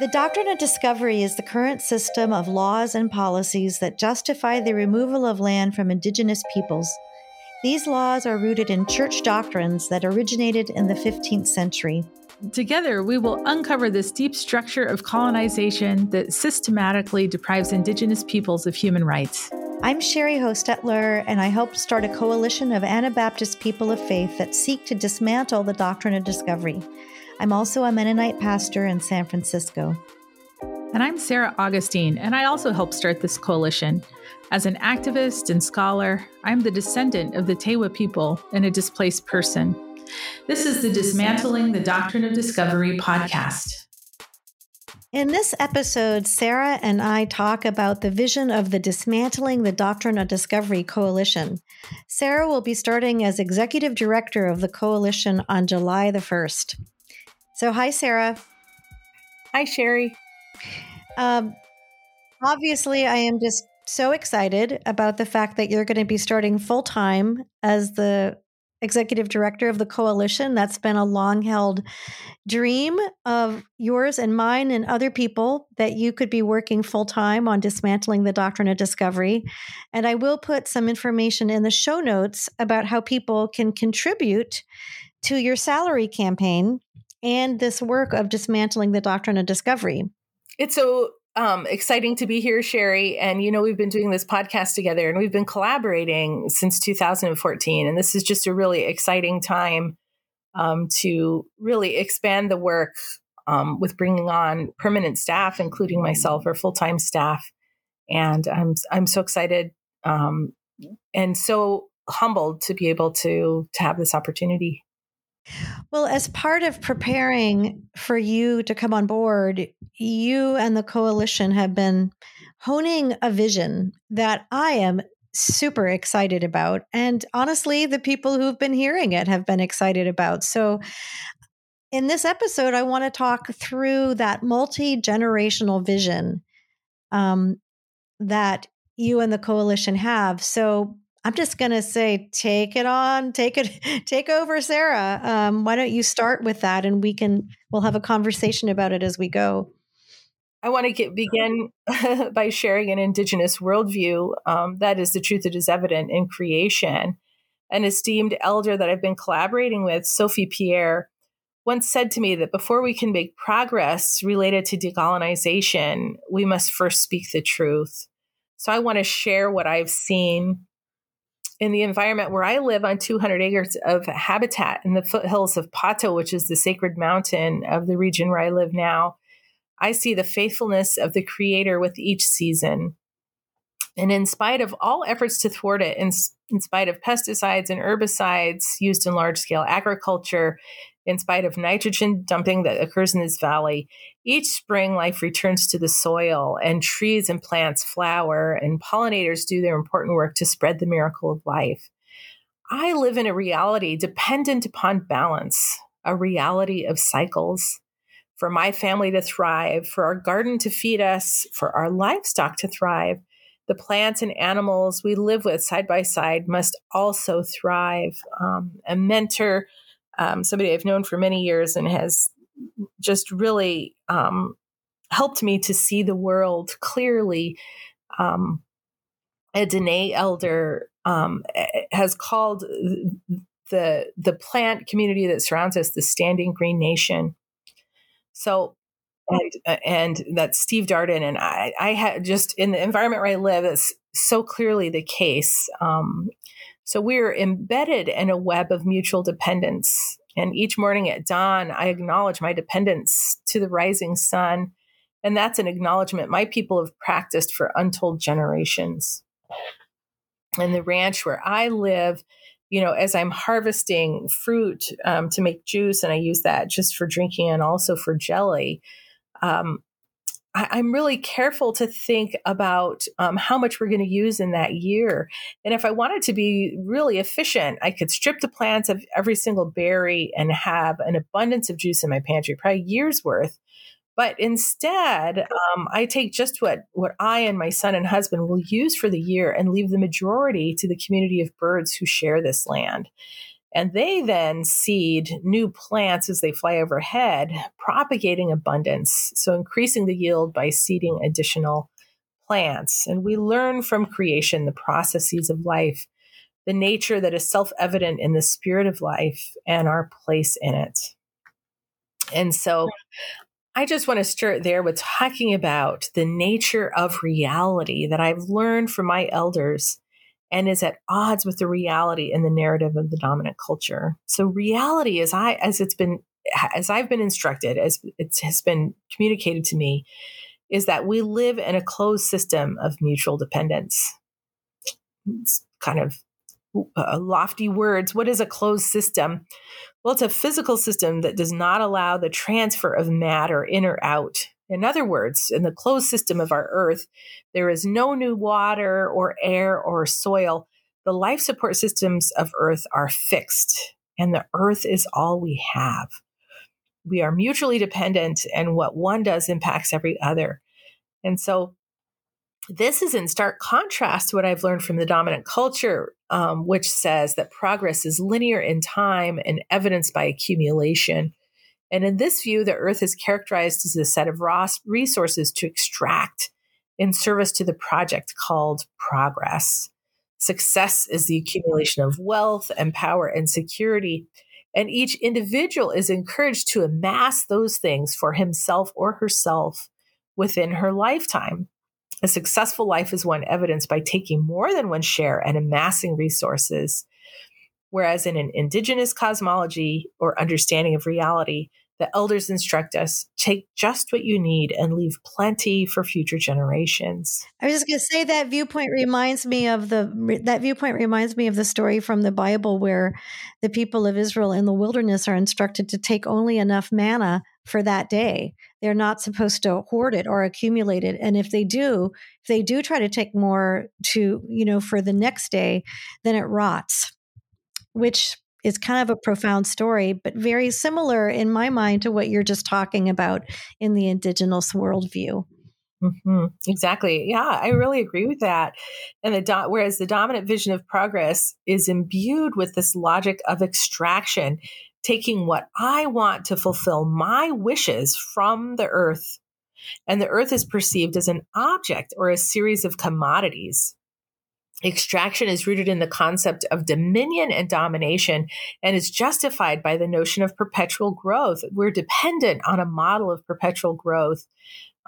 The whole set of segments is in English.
The doctrine of discovery is the current system of laws and policies that justify the removal of land from indigenous peoples. These laws are rooted in church doctrines that originated in the 15th century. Together, we will uncover this deep structure of colonization that systematically deprives Indigenous peoples of human rights. I'm Sheri Hostetler, and I helped start a coalition of Anabaptist people of faith that seek to dismantle the doctrine of discovery. I'm also a Mennonite pastor in San Francisco. And I'm Sarah Augustine, and I also helped start this coalition. As an activist and scholar, I'm the descendant of the Tewa people and a displaced person. This is the Dismantling the Doctrine of Discovery podcast. In this episode, Sarah and I talk about the vision of the Dismantling the Doctrine of Discovery Coalition. Sarah will be starting as executive director of the coalition on July the 1st. So, hi, Sarah. Hi, Sheri. Um, obviously, I am just so excited about the fact that you're going to be starting full time as the executive director of the coalition. That's been a long held dream of yours and mine and other people that you could be working full time on dismantling the doctrine of discovery. And I will put some information in the show notes about how people can contribute to your salary campaign and this work of dismantling the doctrine of discovery. It's so um, exciting to be here, Sheri. And you know, we've been doing this podcast together and we've been collaborating since 2014. And this is just a really exciting time um, to really expand the work um, with bringing on permanent staff, including myself, or full time staff. And I'm I'm so excited um, and so humbled to be able to to have this opportunity. Well, as part of preparing for you to come on board, you and the coalition have been honing a vision that I am super excited about. And honestly, the people who've been hearing it have been excited about. So, in this episode, I want to talk through that multi generational vision um, that you and the coalition have. So, I'm just going to say, take it on, take it, take over, Sarah. Um, why don't you start with that, and we can we'll have a conversation about it as we go. I want to get, begin by sharing an Indigenous worldview um, that is the truth that is evident in creation. An esteemed elder that I've been collaborating with, Sophie Pierre, once said to me that before we can make progress related to decolonization, we must first speak the truth. So I want to share what I've seen in the environment where I live on 200 acres of habitat in the foothills of Pahto, which is the sacred mountain of the region where I live now, I see the faithfulness of the Creator with each season. And in spite of all efforts to thwart it, in, in spite of pesticides and herbicides used in large scale agriculture, in spite of nitrogen dumping that occurs in this valley, each spring life returns to the soil and trees and plants flower and pollinators do their important work to spread the miracle of life. I live in a reality dependent upon balance, a reality of cycles. For my family to thrive, for our garden to feed us, for our livestock to thrive, the plants and animals we live with side by side must also thrive. Um, a mentor um, somebody I've known for many years and has just really um, helped me to see the world clearly. Um, a Diné elder um, has called the the plant community that surrounds us the standing green nation. So and and that's Steve Darden and I I had just in the environment where I live it's so clearly the case. Um, so we're embedded in a web of mutual dependence. And each morning at dawn, I acknowledge my dependence to the rising sun. And that's an acknowledgement my people have practiced for untold generations. And the ranch where I live, you know, as I'm harvesting fruit um, to make juice, and I use that just for drinking and also for jelly, um, I, am really careful to think about um, how much we're going to use in that year. And if I wanted to be really efficient, I could strip the plants of every single berry and have an abundance of juice in my pantry, probably years worth. But instead, um, I take just what, what I and my son and husband will use for the year and leave the majority to the community of birds who share this land. And they then seed new plants as they fly overhead, propagating abundance. So increasing the yield by seeding additional plants. And we learn from creation the processes of life, the nature that is self evident in the spirit of life, and our place in it. And so I just want to start there with talking about the nature of reality that I've learned from my elders and is at odds with the reality and the narrative of the dominant culture. So reality as I as it's been as I've been instructed, as it has been communicated to me, is that we live in a closed system of mutual dependence. It's kind of uh, lofty words. What is a closed system? Well, it's a physical system that does not allow the transfer of matter in or out. In other words, in the closed system of our Earth, there is no new water or air or soil. The life support systems of Earth are fixed, and the Earth is all we have. We are mutually dependent, and what one does impacts every other. And so, this is in stark contrast to what I've learned from the dominant culture, um, which says that progress is linear in time and evidenced by accumulation. And in this view, the earth is characterized as a set of raw resources to extract in service to the project called progress. Success is the accumulation of wealth and power and security. And each individual is encouraged to amass those things for himself or herself within her lifetime. A successful life is one evidenced by taking more than one share and amassing resources. Whereas in an indigenous cosmology or understanding of reality, the elders instruct us take just what you need and leave plenty for future generations. I was just going to say that viewpoint reminds me of the that viewpoint reminds me of the story from the Bible where the people of Israel in the wilderness are instructed to take only enough manna for that day. They're not supposed to hoard it or accumulate it. And if they do, if they do try to take more to, you know, for the next day, then it rots, which is kind of a profound story, but very similar in my mind to what you're just talking about in the indigenous worldview. Mm-hmm. Exactly. Yeah, I really agree with that. And the do- whereas the dominant vision of progress is imbued with this logic of extraction, taking what I want to fulfill my wishes from the earth, and the earth is perceived as an object or a series of commodities Extraction is rooted in the concept of dominion and domination and is justified by the notion of perpetual growth. We're dependent on a model of perpetual growth,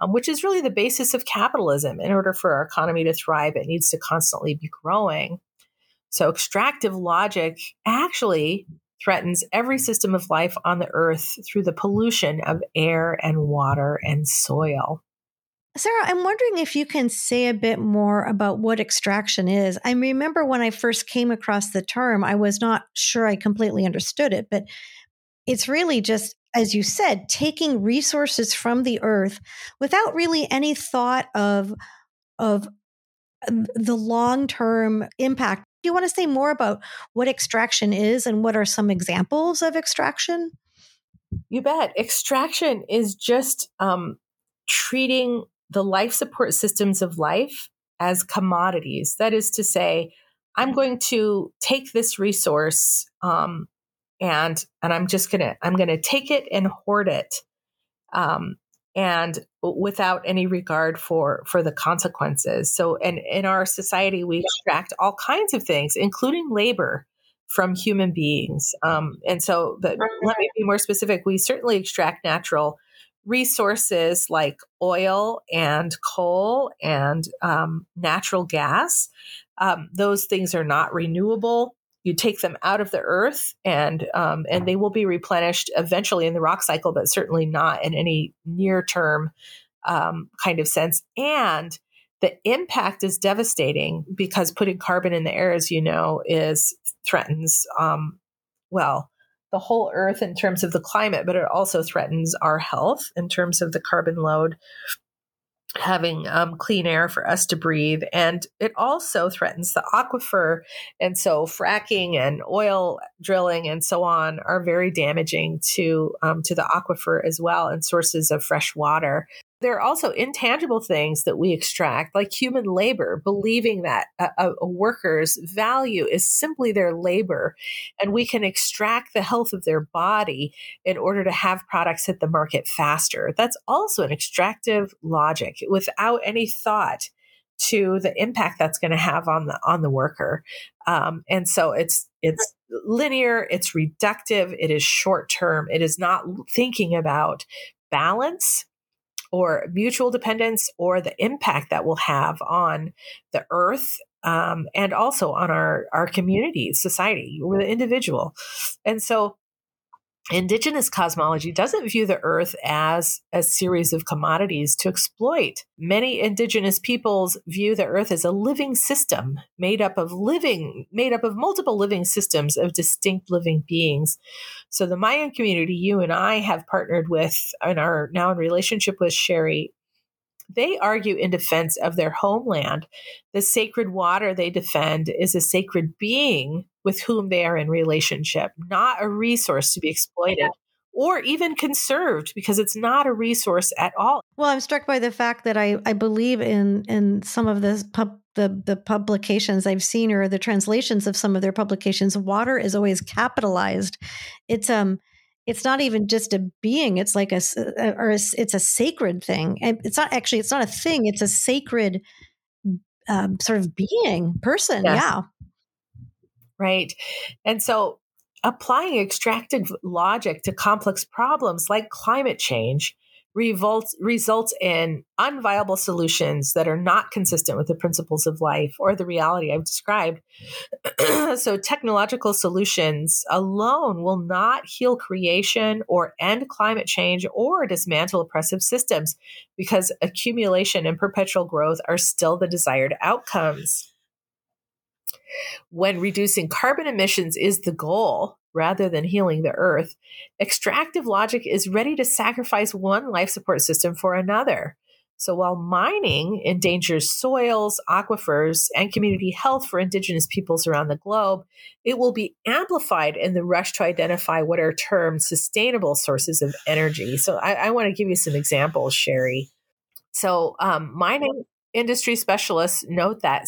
um, which is really the basis of capitalism. In order for our economy to thrive, it needs to constantly be growing. So, extractive logic actually threatens every system of life on the earth through the pollution of air and water and soil. Sarah, I'm wondering if you can say a bit more about what extraction is. I remember when I first came across the term, I was not sure I completely understood it, but it's really just, as you said, taking resources from the earth without really any thought of, of the long term impact. Do you want to say more about what extraction is and what are some examples of extraction? You bet. Extraction is just um, treating the life support systems of life as commodities. That is to say, I'm going to take this resource um, and and I'm just gonna I'm gonna take it and hoard it, um, and without any regard for for the consequences. So, and in our society, we extract all kinds of things, including labor, from human beings. Um, and so, but let me be more specific. We certainly extract natural resources like oil and coal and um, natural gas. Um, those things are not renewable. You take them out of the earth, and um, and they will be replenished eventually in the rock cycle, but certainly not in any near term um, kind of sense. And the impact is devastating because putting carbon in the air, as you know, is threatens um, well the whole earth in terms of the climate, but it also threatens our health in terms of the carbon load having um, clean air for us to breathe. And it also threatens the aquifer. And so fracking and oil drilling and so on are very damaging to, um, to the aquifer as well and sources of fresh water. There are also intangible things that we extract, like human labor, believing that a, a, worker's value is simply their labor, and we can extract the health of their body in order to have products hit the market faster. That's also an extractive logic without any thought to the impact that's going to have on the on the worker. Um, and so it's it's linear, it's reductive, it is short term. It is not thinking about balance or mutual dependence or the impact that will have on the earth um, and also on our our community society or the individual. And so indigenous cosmology doesn't view the earth as a series of commodities to exploit. Many indigenous peoples view the earth as a living system made up of living, made up of multiple living systems of distinct living beings. So the Mayan community you and I have partnered with and are now in relationship with Sheri they argue in defense of their homeland. The sacred water they defend is a sacred being with whom they are in relationship, not a resource to be exploited or even conserved because it's not a resource at all. Well, I'm struck by the fact that I, I believe in in some of the pub, the the publications I've seen or the translations of some of their publications, water is always capitalized. It's um it's not even just a being it's like a or a, it's a sacred thing And it's not actually it's not a thing it's a sacred um, sort of being person yes. yeah right and so applying extractive logic to complex problems like climate change results in unviable solutions that are not consistent with the principles of life or the reality I've described. so, technological solutions alone will not heal creation or end climate change or dismantle oppressive systems because accumulation and perpetual growth are still the desired outcomes. When reducing carbon emissions is the goal, rather than healing the earth, extractive logic is ready to sacrifice one life support system for another. So while mining endangers soils, aquifers, and community health for indigenous peoples around the globe, it will be amplified in the rush to identify what are termed sustainable sources of energy. So I, I want to give you some examples, Sheri. So um, mining industry specialists note that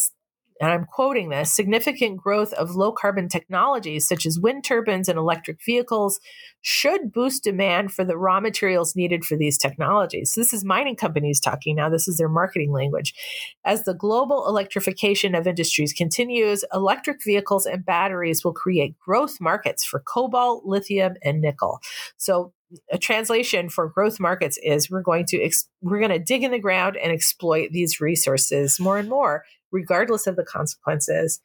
and I'm quoting this significant growth of low carbon technologies such as wind turbines and electric vehicles should boost demand for the raw materials needed for these technologies. So this is mining companies talking now. This is their marketing language. As the global electrification of industries continues, electric vehicles and batteries will create growth markets for cobalt, lithium, and nickel. So a translation for growth markets is we're going to ex- we're going to dig in the ground and exploit these resources more and more regardless of the consequences.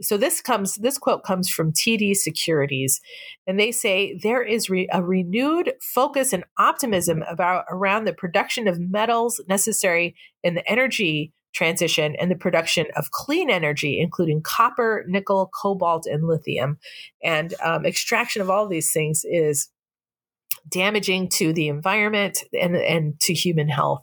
So this comes this quote comes from TD Securities and they say there is re- a renewed focus and optimism about around the production of metals necessary in the energy transition and the production of clean energy, including copper, nickel, cobalt, and lithium. And um, extraction of all these things is damaging to the environment and, and to human health.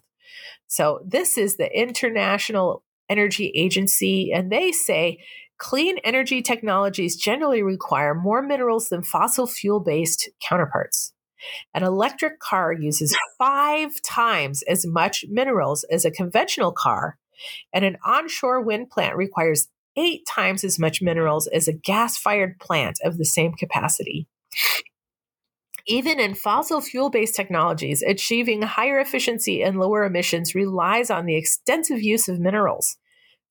So, this is the International Energy Agency, and they say clean energy technologies generally require more minerals than fossil fuel based counterparts. An electric car uses five times as much minerals as a conventional car, and an onshore wind plant requires eight times as much minerals as a gas fired plant of the same capacity. Even in fossil fuel based technologies, achieving higher efficiency and lower emissions relies on the extensive use of minerals.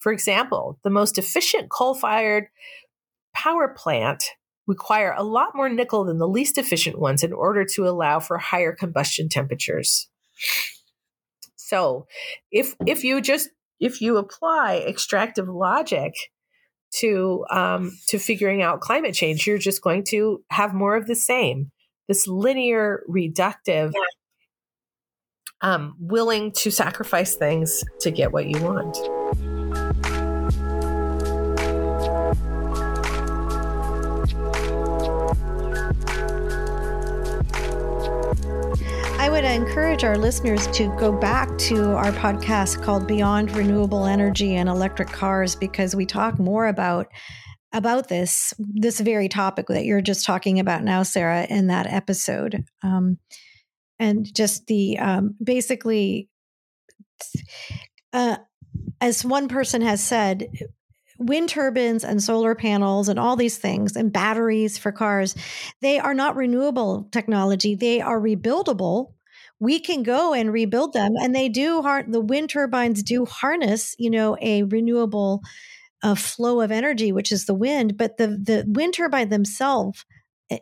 For example, the most efficient coal fired power plant require a lot more nickel than the least efficient ones in order to allow for higher combustion temperatures. So, if if you just if you apply extractive logic to um, to figuring out climate change, you're just going to have more of the same this linear, reductive, um, willing to sacrifice things to get what you want. I encourage our listeners to go back to our podcast called Beyond Renewable Energy and Electric Cars because we talk more about about this this very topic that you're just talking about now, Sarah, in that episode, um, and just the um, basically uh, as one person has said, wind turbines and solar panels and all these things and batteries for cars, they are not renewable technology. They are rebuildable. We can go and rebuild them, and they do. The wind turbines do harness, you know, a renewable uh, flow of energy, which is the wind. But the the wind turbine themselves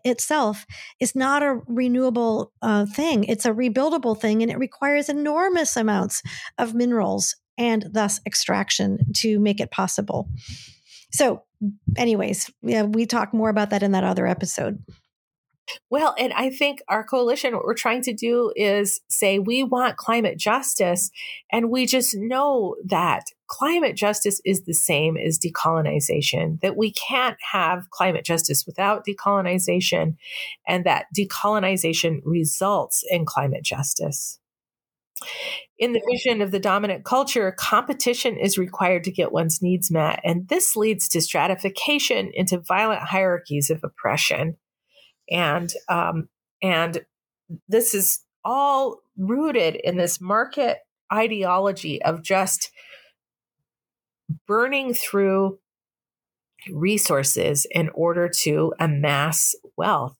itself is not a renewable uh, thing. It's a rebuildable thing, and it requires enormous amounts of minerals and thus extraction to make it possible. So, anyways, yeah, we talk more about that in that other episode. Well, and I think our coalition, what we're trying to do is say we want climate justice, and we just know that climate justice is the same as decolonization, that we can't have climate justice without decolonization, and that decolonization results in climate justice. In the vision of the dominant culture, competition is required to get one's needs met, and this leads to stratification into violent hierarchies of oppression. And um, and this is all rooted in this market ideology of just burning through resources in order to amass wealth.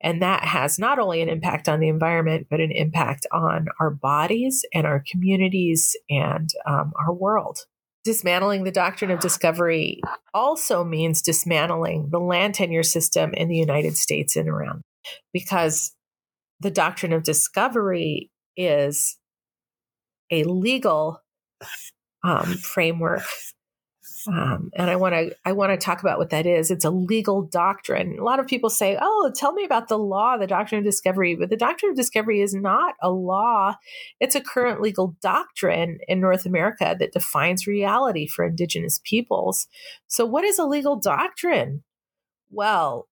And that has not only an impact on the environment, but an impact on our bodies and our communities and um, our world. Dismantling the doctrine of discovery also means dismantling the land tenure system in the United States and around, because the doctrine of discovery is a legal um, framework um, and I want to I want to talk about what that is. It's a legal doctrine. A lot of people say, "Oh, tell me about the law, the doctrine of discovery." But the doctrine of discovery is not a law. It's a current legal doctrine in North America that defines reality for Indigenous peoples. So, what is a legal doctrine? Well,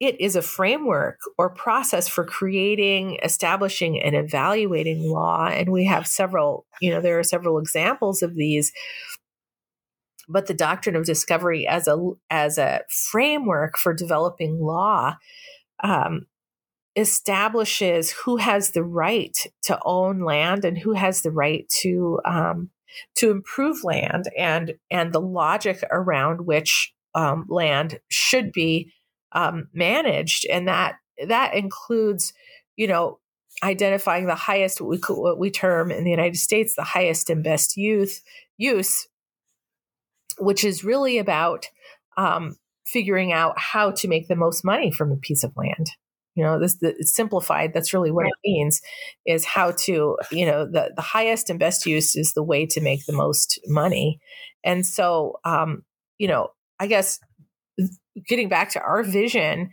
it is a framework or process for creating, establishing, and evaluating law. And we have several, you know, there are several examples of these but the doctrine of discovery as a as a framework for developing law um, establishes who has the right to own land and who has the right to um, to improve land and and the logic around which um, land should be um, managed. And that that includes you know identifying the highest what we, what we term in the United States the highest and best youth use which is really about um, figuring out how to make the most money from a piece of land. You know, this the, it's simplified. That's really what it means is how to, you know, the, the highest and best use is the way to make the most money. And so, um, you know, I guess getting back to our vision,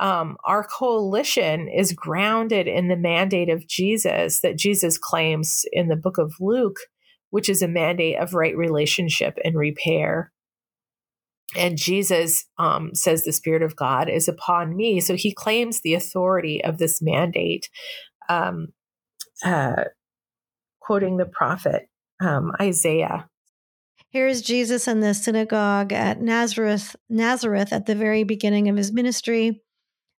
um, our coalition is grounded in the mandate of Jesus that Jesus claims in the book of Luke which is a mandate of right relationship and repair. And Jesus um, says, The Spirit of God is upon me. So he claims the authority of this mandate, um, uh, quoting the prophet um, Isaiah. Here's Jesus in the synagogue at Nazareth, Nazareth at the very beginning of his ministry.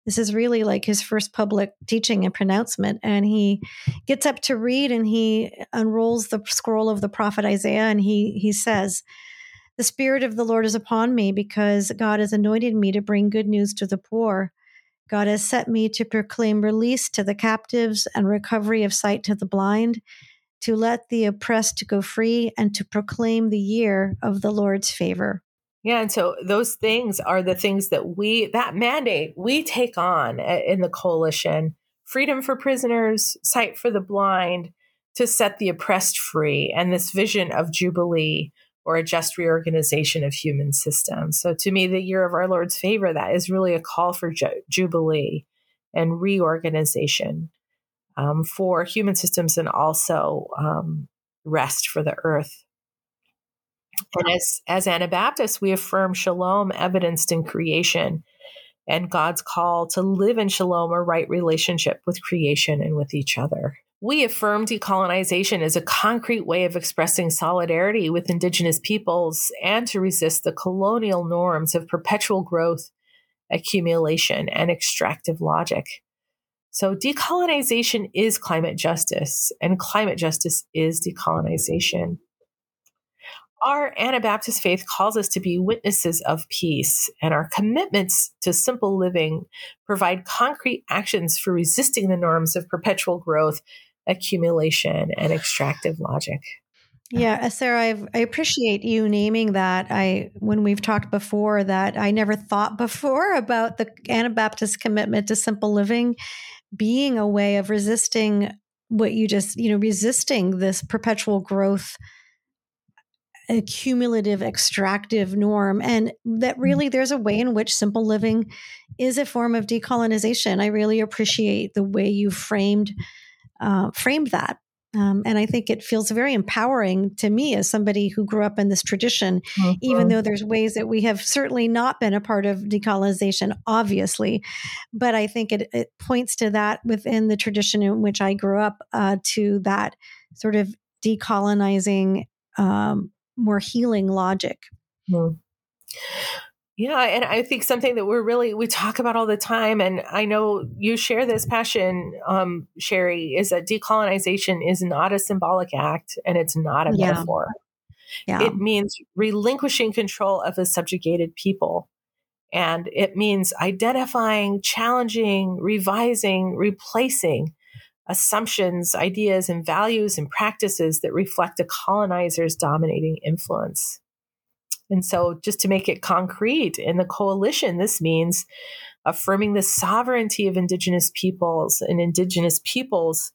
This is really like his first public teaching and pronouncement. And he gets up to read and he unrolls the scroll of the prophet Isaiah and he, he says, The Spirit of the Lord is upon me because God has anointed me to bring good news to the poor. God has set me to proclaim release to the captives and recovery of sight to the blind, to let the oppressed go free, and to proclaim the year of the Lord's favor. Yeah, and so those things are the things that we that mandate we take on in the coalition: freedom for prisoners, sight for the blind, to set the oppressed free, and this vision of jubilee or a just reorganization of human systems. So, to me, the year of our Lord's favor that is really a call for ju- jubilee and reorganization um, for human systems and also um, rest for the earth. And as, as Anabaptists, we affirm shalom evidenced in creation and God's call to live in shalom, a right relationship with creation and with each other. We affirm decolonization as a concrete way of expressing solidarity with Indigenous peoples and to resist the colonial norms of perpetual growth, accumulation, and extractive logic. So, decolonization is climate justice, and climate justice is decolonization. Our Anabaptist faith calls us to be witnesses of peace, and our commitments to simple living provide concrete actions for resisting the norms of perpetual growth, accumulation, and extractive logic. Yeah, Sarah, I've, i appreciate you naming that. I when we've talked before that I never thought before about the Anabaptist commitment to simple living being a way of resisting what you just, you know, resisting this perpetual growth accumulative extractive norm and that mm. really there's a way in which simple living is a form of decolonization i really appreciate the way you framed uh, framed that um, and I think it feels very empowering to me as somebody who grew up in this tradition, mm-hmm. even though there's ways that we have certainly not been a part of decolonization, obviously. But I think it, it points to that within the tradition in which I grew up, uh, to that sort of decolonizing, um, more healing logic. Mm-hmm. Yeah, and I think something that we're really we talk about all the time, and I know you share this passion, um, Sheri, is that decolonization is not a symbolic act and it's not a yeah. metaphor. Yeah. It means relinquishing control of a subjugated people. And it means identifying, challenging, revising, replacing assumptions, ideas, and values and practices that reflect a colonizer's dominating influence. And so, just to make it concrete in the coalition, this means affirming the sovereignty of Indigenous peoples and Indigenous peoples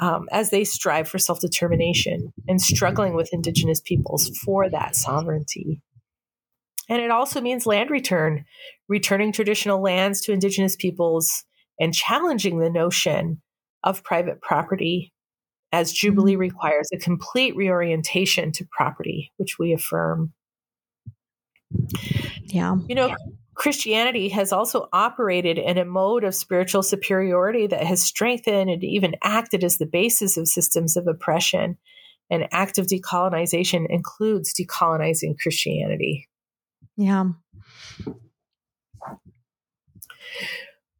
um, as they strive for self determination and struggling with Indigenous peoples for that sovereignty. And it also means land return, returning traditional lands to Indigenous peoples and challenging the notion of private property, as Jubilee mm-hmm. requires a complete reorientation to property, which we affirm. Yeah. You know, Christianity has also operated in a mode of spiritual superiority that has strengthened and even acted as the basis of systems of oppression. And active decolonization includes decolonizing Christianity. Yeah.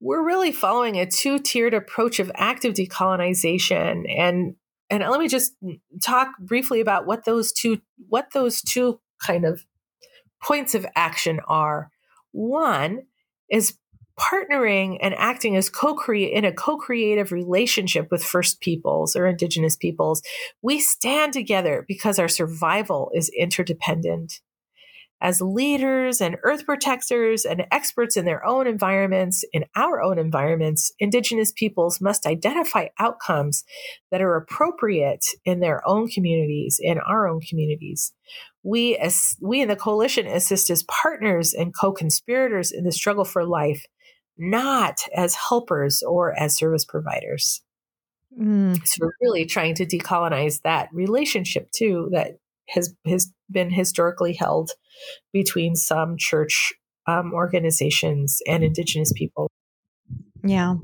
We're really following a two-tiered approach of active decolonization. And and let me just talk briefly about what those two what those two kind of points of action are. One is partnering and acting as co-create in a co-creative relationship with first peoples or indigenous peoples. We stand together because our survival is interdependent as leaders and earth protectors and experts in their own environments, in our own environments, Indigenous peoples must identify outcomes that are appropriate in their own communities, in our own communities we as we in the coalition assist as partners and co-conspirators in the struggle for life not as helpers or as service providers mm. so we're really trying to decolonize that relationship too that has has been historically held between some church um, organizations and indigenous people yeah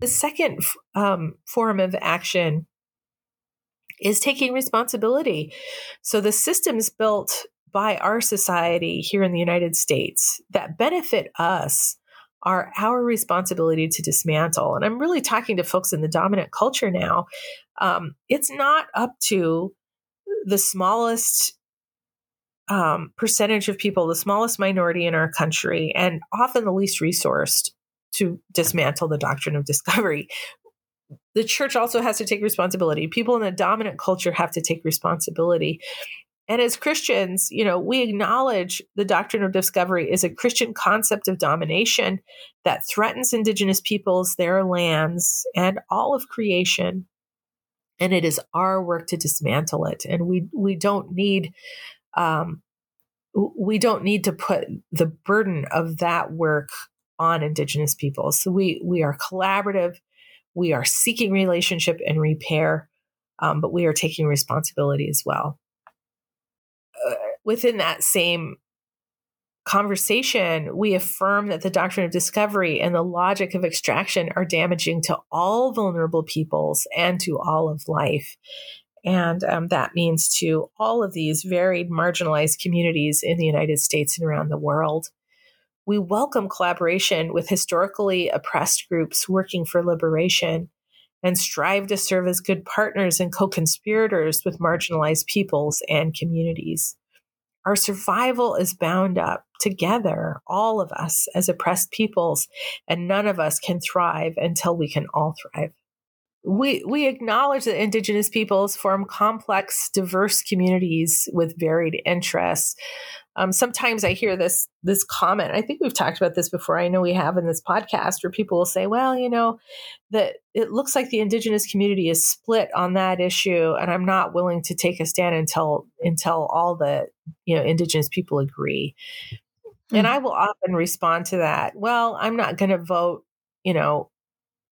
the second um, form of action is taking responsibility. So the systems built by our society here in the United States that benefit us are our responsibility to dismantle. And I'm really talking to folks in the dominant culture now. Um, it's not up to the smallest um, percentage of people, the smallest minority in our country, and often the least resourced to dismantle the doctrine of discovery the church also has to take responsibility. People in the dominant culture have to take responsibility. And as Christians, you know, we acknowledge the doctrine of discovery is a Christian concept of domination that threatens indigenous peoples, their lands, and all of creation. And it is our work to dismantle it. And we we don't need um, we don't need to put the burden of that work on indigenous peoples. So we we are collaborative we are seeking relationship and repair, um, but we are taking responsibility as well. Uh, within that same conversation, we affirm that the doctrine of discovery and the logic of extraction are damaging to all vulnerable peoples and to all of life. And um, that means to all of these varied marginalized communities in the United States and around the world We welcome collaboration with historically oppressed groups working for liberation and strive to serve as good partners and co conspirators with marginalized peoples and communities. Our survival is bound up together, all of us as oppressed peoples, and none of us can thrive until we can all thrive. We, we acknowledge that Indigenous peoples form complex, diverse communities with varied interests, um, sometimes I hear this this comment. I think we've talked about this before. I know we have in this podcast, where people will say, "Well, you know, that it looks like the indigenous community is split on that issue, and I'm not willing to take a stand until until all the you know indigenous people agree." Mm-hmm. And hmm. I will often respond to that. Well, I'm not going to vote, you know,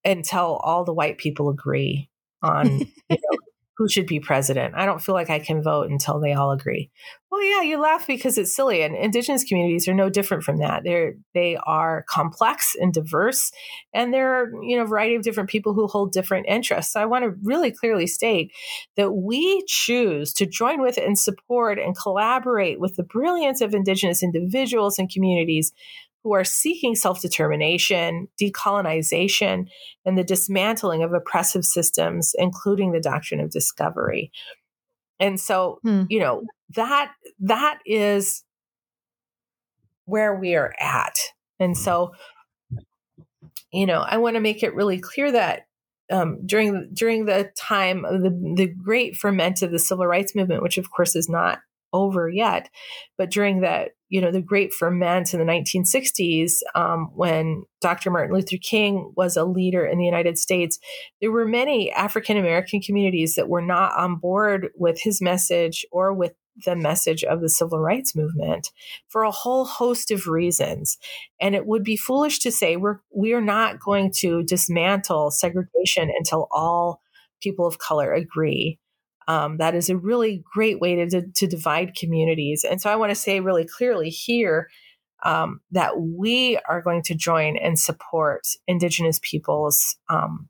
until all the white people agree on you know, who should be president. I don't feel like I can vote until they all agree. Well, yeah, you laugh because it's silly, and indigenous communities are no different from that. They're they are complex and diverse, and there are you know a variety of different people who hold different interests. So I want to really clearly state that we choose to join with and support and collaborate with the brilliance of indigenous individuals and communities who are seeking self determination, decolonization, and the dismantling of oppressive systems, including the doctrine of discovery. And so, hmm. you know, that that is where we are at. And so, you know, I want to make it really clear that um, during during the time of the, the great ferment of the civil rights movement, which of course is not over yet. But during that, you know, the great ferment in the 1960s, um, when Dr. Martin Luther King was a leader in the United States, there were many African American communities that were not on board with his message or with the message of the civil rights movement for a whole host of reasons. And it would be foolish to say we're we are not going to dismantle segregation until all people of color agree. Um, that is a really great way to, to, to, divide communities. And so I want to say really clearly here um, that we are going to join and support Indigenous peoples um,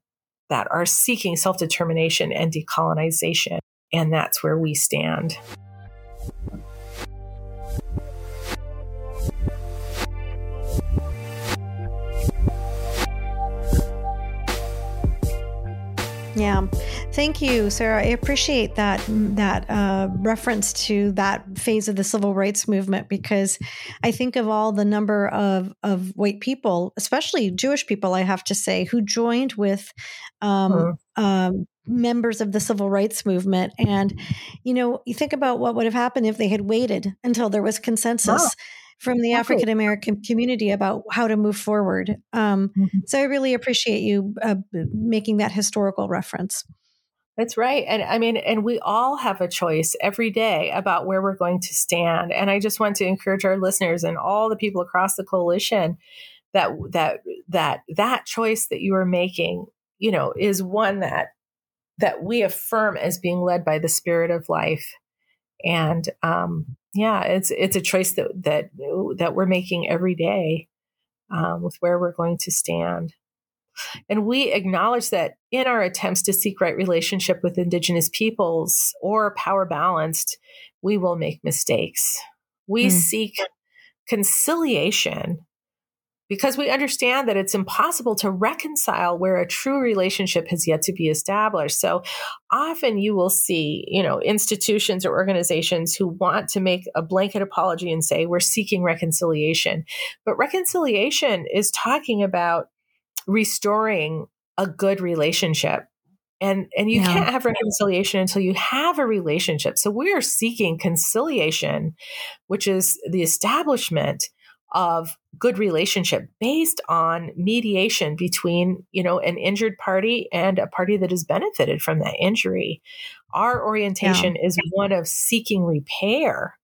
that are seeking self determination and decolonization. And that's where we stand. Yeah. Thank you, Sarah. I appreciate that that uh, reference to that phase of the civil rights movement because I think of all the number of of white people, especially Jewish people, I have to say, who joined with um, uh-huh. um, members of the civil rights movement. And you know, you think about what would have happened if they had waited until there was consensus. Oh from the African American community about how to move forward. Um, mm-hmm. So I really appreciate you uh, making that historical reference. That's right. And I mean, and we all have a choice every day about where we're going to stand. And I just want to encourage our listeners and all the people across the coalition that that that that choice that you are making, you know, is one that that we affirm as being led by the spirit of life. And um, yeah, it's it's a choice that that that we're making every day um, with where we're going to stand. And we acknowledge that in our attempts to seek right relationship with Indigenous peoples or power balanced, we will make mistakes. We mm. seek conciliation because we understand that it's impossible to reconcile where a true relationship has yet to be established. So often you will see, you know, institutions or organizations who want to make a blanket apology and say we're seeking reconciliation. But reconciliation is talking about restoring a good relationship and and you yeah. can't have reconciliation until you have a relationship so we are seeking conciliation which is the establishment of good relationship based on mediation between you know an injured party and a party that has benefited from that injury our orientation yeah. is one of seeking repair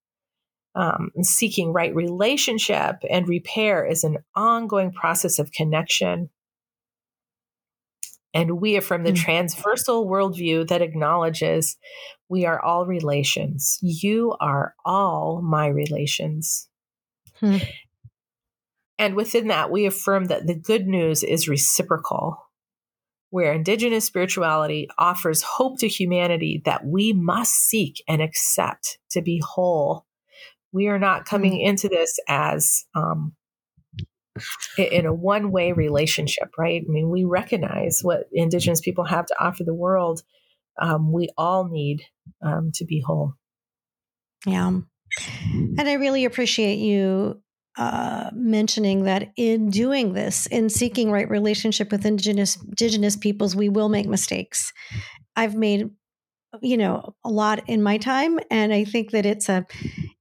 um, seeking right relationship and repair is an ongoing process of connection and we affirm the mm-hmm. transversal worldview that acknowledges we are all relations. You are all my relations. Hmm. And within that, we affirm that the good news is reciprocal, where Indigenous spirituality offers hope to humanity that we must seek and accept to be whole. We are not coming hmm. into this as um, in a one way relationship, right? I mean, we recognize what Indigenous people have to offer the world. Um, we all need um, to be whole. Yeah. And I really appreciate you uh, mentioning that in doing this, in seeking right relationship with indigenous indigenous peoples, we will make mistakes. I've made you know a lot in my time and i think that it's a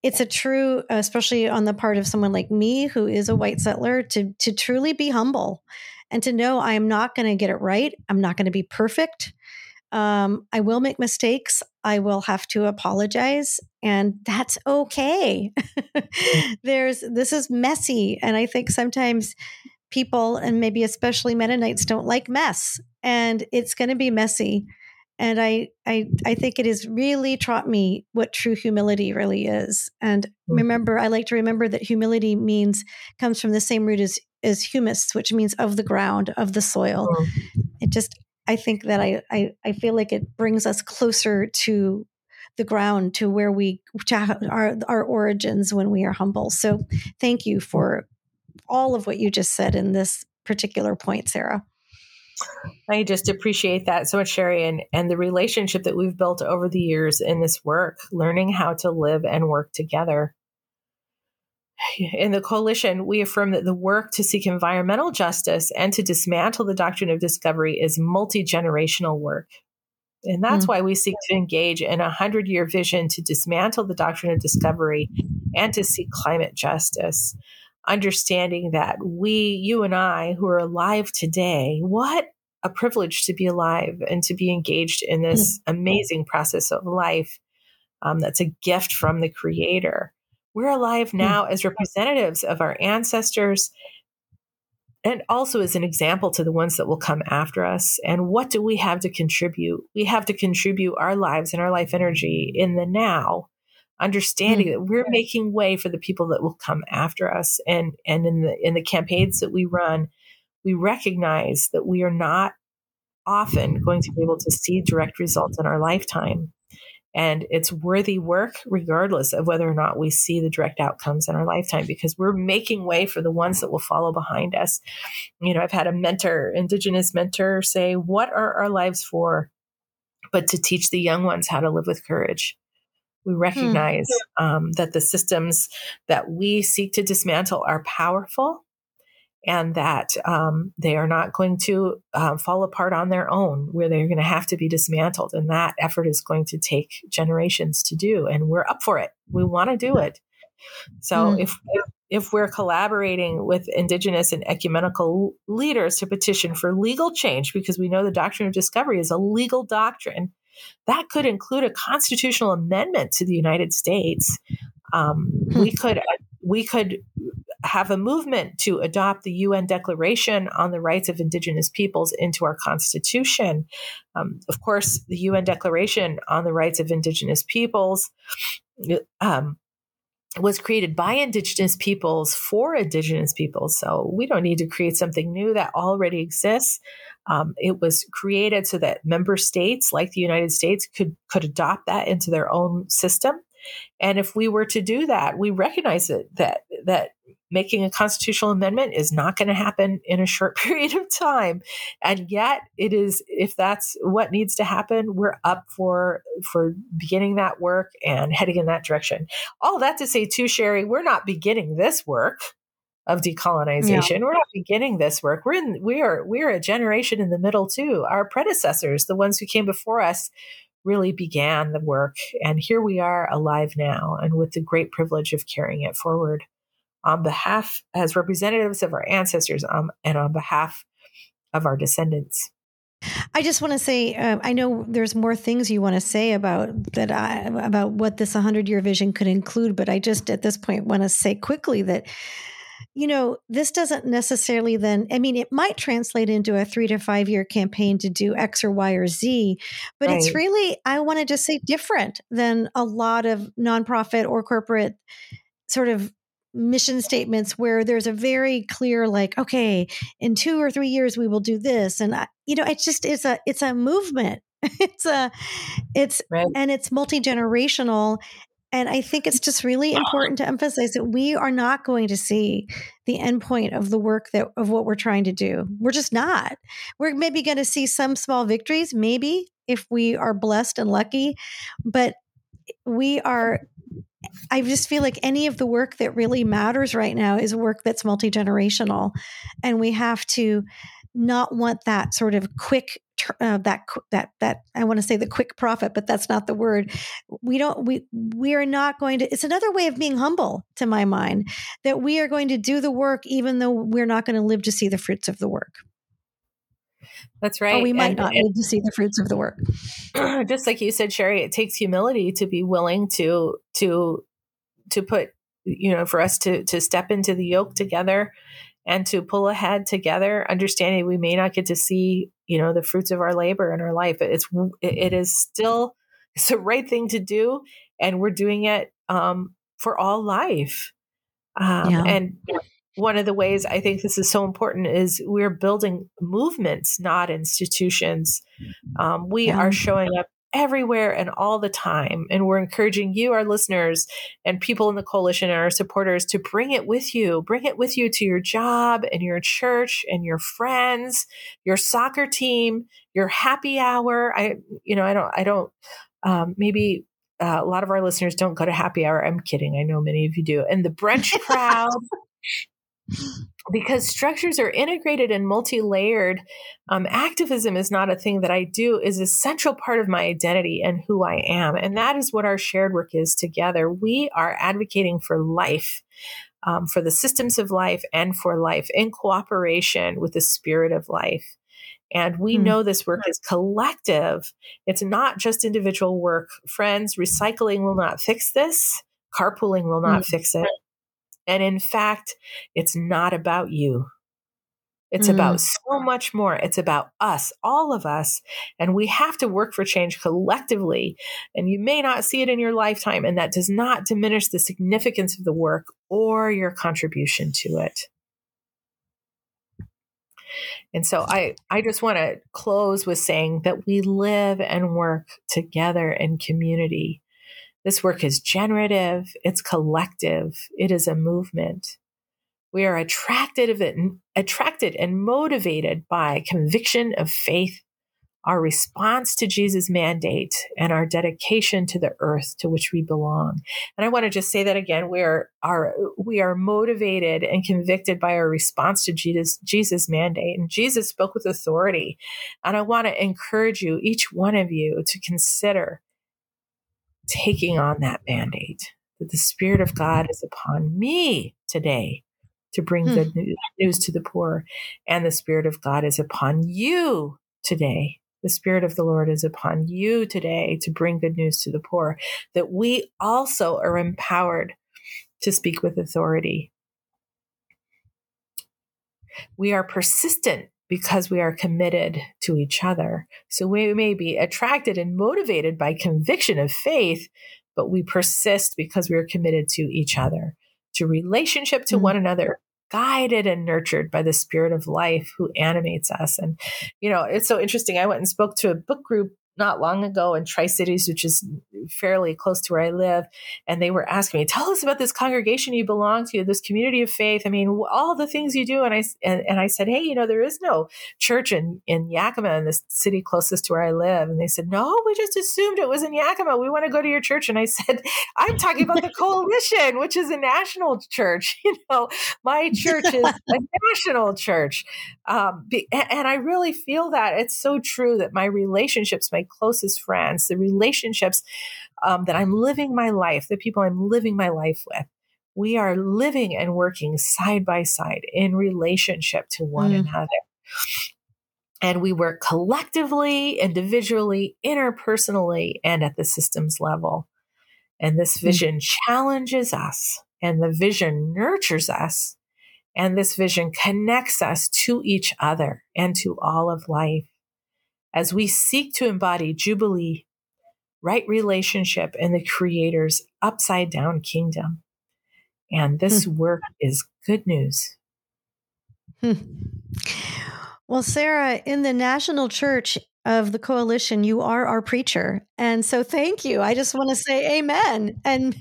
it's a true especially on the part of someone like me who is a white settler to to truly be humble and to know i am not going to get it right i'm not going to be perfect um, i will make mistakes i will have to apologize and that's okay there's this is messy and i think sometimes people and maybe especially mennonites don't like mess and it's going to be messy and I, I i think it has really taught me what true humility really is and mm-hmm. remember i like to remember that humility means comes from the same root as as humus which means of the ground of the soil mm-hmm. it just i think that I, I i feel like it brings us closer to the ground to where we to our our origins when we are humble so thank you for all of what you just said in this particular point sarah I just appreciate that so much, Sheri, and, and the relationship that we've built over the years in this work, learning how to live and work together. In the coalition, we affirm that the work to seek environmental justice and to dismantle the doctrine of discovery is multi generational work. And that's mm why we seek to engage in a 100 year vision to dismantle the doctrine of discovery and to seek climate justice understanding that we, you and I, who are alive today, what a privilege to be alive and to be engaged in this mm-hmm. amazing process of life. Um, that's a gift from the Creator. We're alive mm. now as representatives of our ancestors and also as an example to the ones that will come after us. And what do we have to contribute? We have to contribute our lives and our life energy in the now understanding mm-hmm. that we're making way for the people that will come after us and and in the in the campaigns that we run we recognize that we are not often going to be able to see direct results in our lifetime and it's worthy work regardless of whether or not we see the direct outcomes in our lifetime because we're making way for the ones that will follow behind us you know i've had a mentor indigenous mentor say what are our lives for but to teach the young ones how to live with courage we hmm. recognize hmm. um, that the systems that we seek to dismantle are powerful and that um, they are not going to uh, fall apart on their own, where they're going to have to be dismantled. And that effort is going to take generations to do. And we're up for it. We want to do it. So hmm. if, if we're collaborating with indigenous and ecumenical leaders to petition for legal change, because we know the doctrine of discovery is a legal doctrine that could include a constitutional amendment to the United States. Um, we hmm. could we could have a movement to adopt the UN Declaration on the Rights of Indigenous Peoples into our Constitution. Um, of course, the UN Declaration on the Rights of Indigenous Peoples um, was created by Indigenous peoples for Indigenous peoples. So we don't need to create something new that already exists. Um, it was created so that member states, like the United States, could could adopt that into their own system. And if we were to do that, we recognize that that that making a constitutional amendment is not going to happen in a short period of time. And yet it is if that's what needs to happen, we're up for for beginning that work and heading in that direction. All that to say too, Sheri, we're not beginning this work of decolonization. Yeah. We're not beginning this work. We're in we are we are a generation in the middle too. Our predecessors, the ones who came before us, really began the work. And here we are alive now and with the great privilege of carrying it forward on behalf as representatives of our ancestors um, and on behalf of our descendants. I just want to say, uh, I know there's more things you want to say about that I, about what this 100 year vision could include, but I just at this point want to say quickly that you know, this doesn't necessarily then, I mean, it might translate into a three to five year campaign to do X or Y or Z, but right. it's really, I want to just say different than a lot of nonprofit or corporate sort of mission statements where there's a very clear like okay in 2 or 3 years we will do this and I, you know it's just it's a it's a movement it's a it's right. and it's multi-generational And I think it's just really important to emphasize that we are not going to see the endpoint of the work that of what we're trying to do. We're just not. We're maybe going to see some small victories, maybe if we are blessed and lucky, but we are I just feel like any of the work that really matters right now is work that's multi generational, and we have to not want that sort of quick uh, that that that I want to say the quick profit, but that's not the word. We don't we we are not going to. It's another way of being humble, to my mind, that we are going to do the work even though we're not going to live to see the fruits of the work. That's right. Or we might and, not live to see the fruits of the work. Just like you said, Sheri, it takes humility to be willing to to to put you know for us to to step into the yoke together and to pull ahead together understanding we may not get to see you know the fruits of our labor in our life it's it is still it's the right thing to do and we're doing it um, for all life um, yeah. and one of the ways i think this is so important is we're building movements not institutions um, we yeah. are showing up everywhere and all the time. And we're encouraging you, our listeners, and people in the coalition and our supporters to bring it with you. Bring it with you to your job and your church and your friends, your soccer team, your happy hour. I, you know, I don't, I don't, um, maybe uh, a lot of our listeners don't go to happy hour. I'm kidding. I know many of you do. And the brunch crowd because structures are integrated and multi-layered um, activism is not a thing that i do is a central part of my identity and who i am. And that is what our shared work is together. We are advocating for life um, for the systems of life and for life in cooperation with the spirit of life. And we mm. know this work is collective. It's not just individual work. Friends recycling will not fix this. Carpooling will not mm. fix it and in fact, it's not about you. It's mm. about so much more. It's about us, all of us. And we have to work for change collectively. And you may not see it in your lifetime. And that does not diminish the significance of the work or your contribution to it. And so I, I just want to close with saying that we live and work together in community. This work is generative, it's collective, it is a movement. We are attracted it, attracted and motivated by conviction of faith, our response to Jesus' mandate, and our dedication to the earth to which we belong. And I want to just say that again: we are, are we are motivated and convicted by our response to Jesus, Jesus' mandate, and Jesus spoke with authority. And I want to encourage you, each one of you, to consider taking on that mandate that the Spirit of God is upon me today to bring hmm. good news to the poor. And the Spirit of God is upon you today. The Spirit of the Lord is upon you today to bring good news to the poor. That we also are empowered to speak with authority. We are persistent because we are committed to each other. So we may be attracted and motivated by conviction of faith, but we persist because we are committed to each other, to relationship to mm-hmm. one another, guided and nurtured by the spirit of life who animates us. And, you know, it's so interesting. I went and spoke to a book group not long ago in Tri Cities, which is fairly close to where I live. And they were asking me, tell us about this congregation you belong to, this community of faith. I mean, all the things you do. And I, and, and I said, Hey, you know, there is no church in, in Yakima, in the city closest to where I live. And they said, no, we just assumed it was in Yakima. We want to go to your church. And I said, I'm talking about the coalition, which is a national church. You know, my church is a national church. Um, and I really feel that it's so true that my relationships, my closest friends, the relationships um, that I'm living my life, the people I'm living my life with, we are living and working side by side in relationship to one mm. another. And we work collectively, individually, interpersonally, and at the systems level. And this mm. vision mm. challenges us, and the vision nurtures us, and this vision connects us to each other and to all of life as we seek to embody Jubilee, right relationship, and the Creator's upside down kingdom. And this hmm. work is good news. Hmm. Well, Sarah, in the national church, of the coalition, you are our preacher. And so thank you. I just want to say amen. And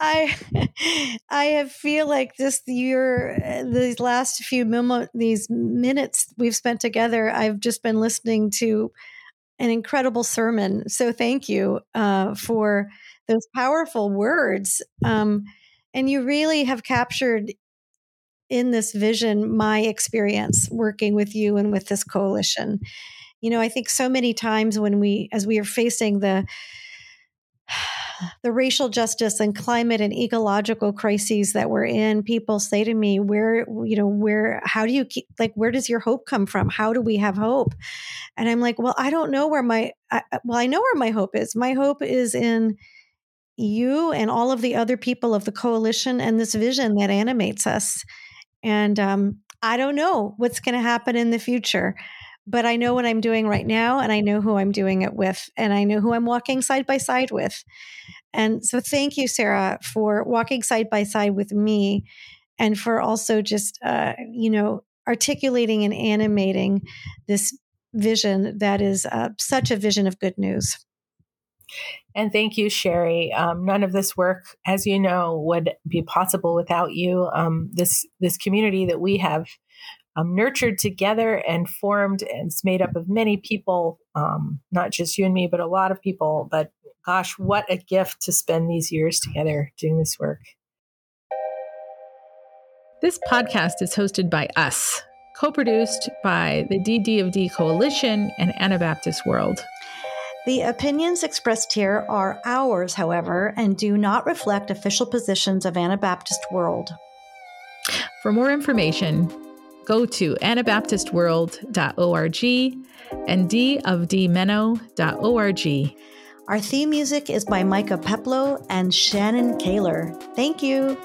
I I feel like this year, these last few memo, these minutes we've spent together, I've just been listening to an incredible sermon. So thank you uh, for those powerful words. Um, and you really have captured in this vision my experience working with you and with this coalition. You know, I think so many times when we, as we are facing the the racial justice and climate and ecological crises that we're in people say to me where you know where how do you keep like where does your hope come from? How do we have hope? And i'm like well i don't know where my I, well i know where my hope is. My hope is in you and all of the other people of the coalition and this vision that animates us. And um, i don't know what's going to happen in the future but I know what I'm doing right now and I know who I'm doing it with and I know who I'm walking side by side with. And so thank you, Sarah, for walking side by side with me and for also just, uh, you know, articulating and animating this vision that is uh, such a vision of good news. And thank you, Sheri. Um, none of this work, as you know, would be possible without you. Um, this this community that we have um, nurtured together and formed. And it's made up of many people, um, not just you and me, but a lot of people. But gosh, what a gift to spend these years together doing this work. This podcast is hosted by us, co produced by the DD of D Coalition and Anabaptist World. The opinions expressed here are ours, however, and do not reflect official positions of Anabaptist World. For more information, go to anabaptistworld.org and dofdmenno.org. Our theme music is by Micah Peplow and Shannon Kaler. Thank you.